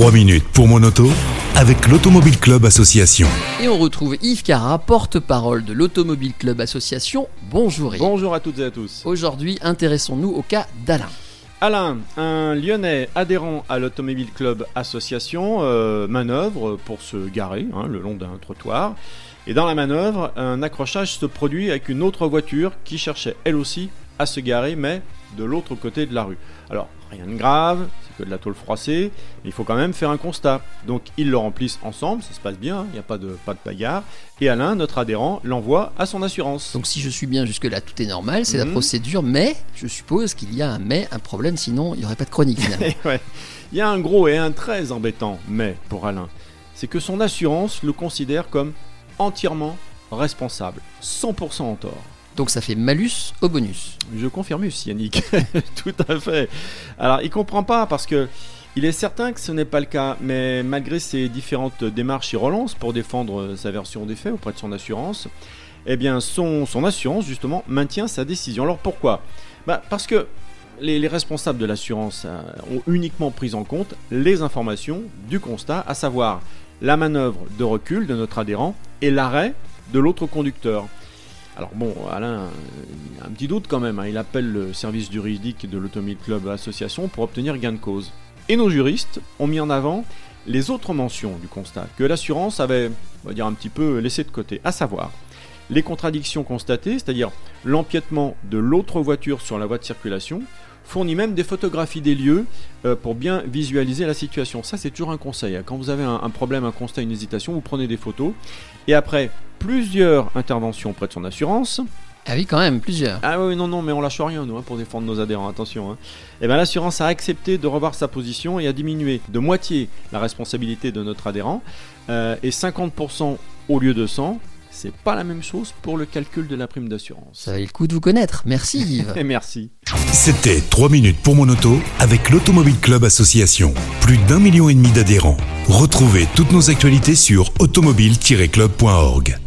3 minutes pour mon auto avec l'Automobile Club Association. Et on retrouve Yves Cara, porte-parole de l'Automobile Club Association. Bonjour Yves. Bonjour à toutes et à tous. Aujourd'hui, intéressons-nous au cas d'Alain. Alain, un Lyonnais adhérent à l'Automobile Club Association, euh, manœuvre pour se garer hein, le long d'un trottoir. Et dans la manœuvre, un accrochage se produit avec une autre voiture qui cherchait elle aussi à se garer, mais de l'autre côté de la rue. Alors, rien de grave, c'est que de la tôle froissée, mais il faut quand même faire un constat. Donc, ils le remplissent ensemble, ça se passe bien, il n'y a pas de, pas de bagarre. Et Alain, notre adhérent, l'envoie à son assurance. Donc si je suis bien jusque-là, tout est normal, c'est la Mhm. procédure, mais je suppose qu'il y a un mais, un problème, sinon il n'y aurait pas de chronique finalement. Et ouais. Il y a un gros et un très embêtant mais pour Alain. C'est que son assurance le considère comme entièrement responsable, 100% en tort. Donc ça fait malus au bonus. Je confirme, Yannick. Tout à fait. Alors, il comprend pas parce que il est certain que ce n'est pas le cas, mais malgré ses différentes démarches, il relance pour défendre sa version des faits auprès de son assurance. Eh bien, son, assurance, justement, maintient sa décision. Alors pourquoi? Bah, Parce que les, les responsables de l'assurance euh, ont uniquement pris en compte les informations du constat, à savoir la manœuvre de recul de notre adhérent et l'arrêt de l'autre conducteur. Alors bon, Alain, euh, a un petit doute quand même. hein. Il appelle le service juridique de l'Automobile Club Association pour obtenir gain de cause. Et nos juristes ont mis en avant les autres mentions du constat que l'assurance avait, on va dire, un petit peu laissé de côté, à savoir les contradictions constatées, c'est-à-dire l'empiètement de l'autre voiture sur la voie de circulation, fournit même des photographies des lieux euh, pour bien visualiser la situation. Ça, c'est toujours un conseil. hein. Quand vous avez un, un problème, un constat, une hésitation, vous prenez des photos. Et après plusieurs interventions auprès de son assurance, Ah oui, quand même, plusieurs. ah oui, non, non, mais on lâche rien, nous, hein, pour défendre nos adhérents, attention. Hein. Et bien, l'assurance a accepté de revoir sa position et a diminué de moitié la responsabilité de notre adhérent. euh, et 50% au lieu de 100, c'est pas la même chose pour le calcul de la prime d'assurance. Ça valait le coup de vous connaître. Merci Yves. Et merci. C'était 3 minutes pour mon auto avec l'Automobile Club Association. Plus d'un million et demi d'adhérents. Retrouvez toutes nos actualités sur automobile-club.org.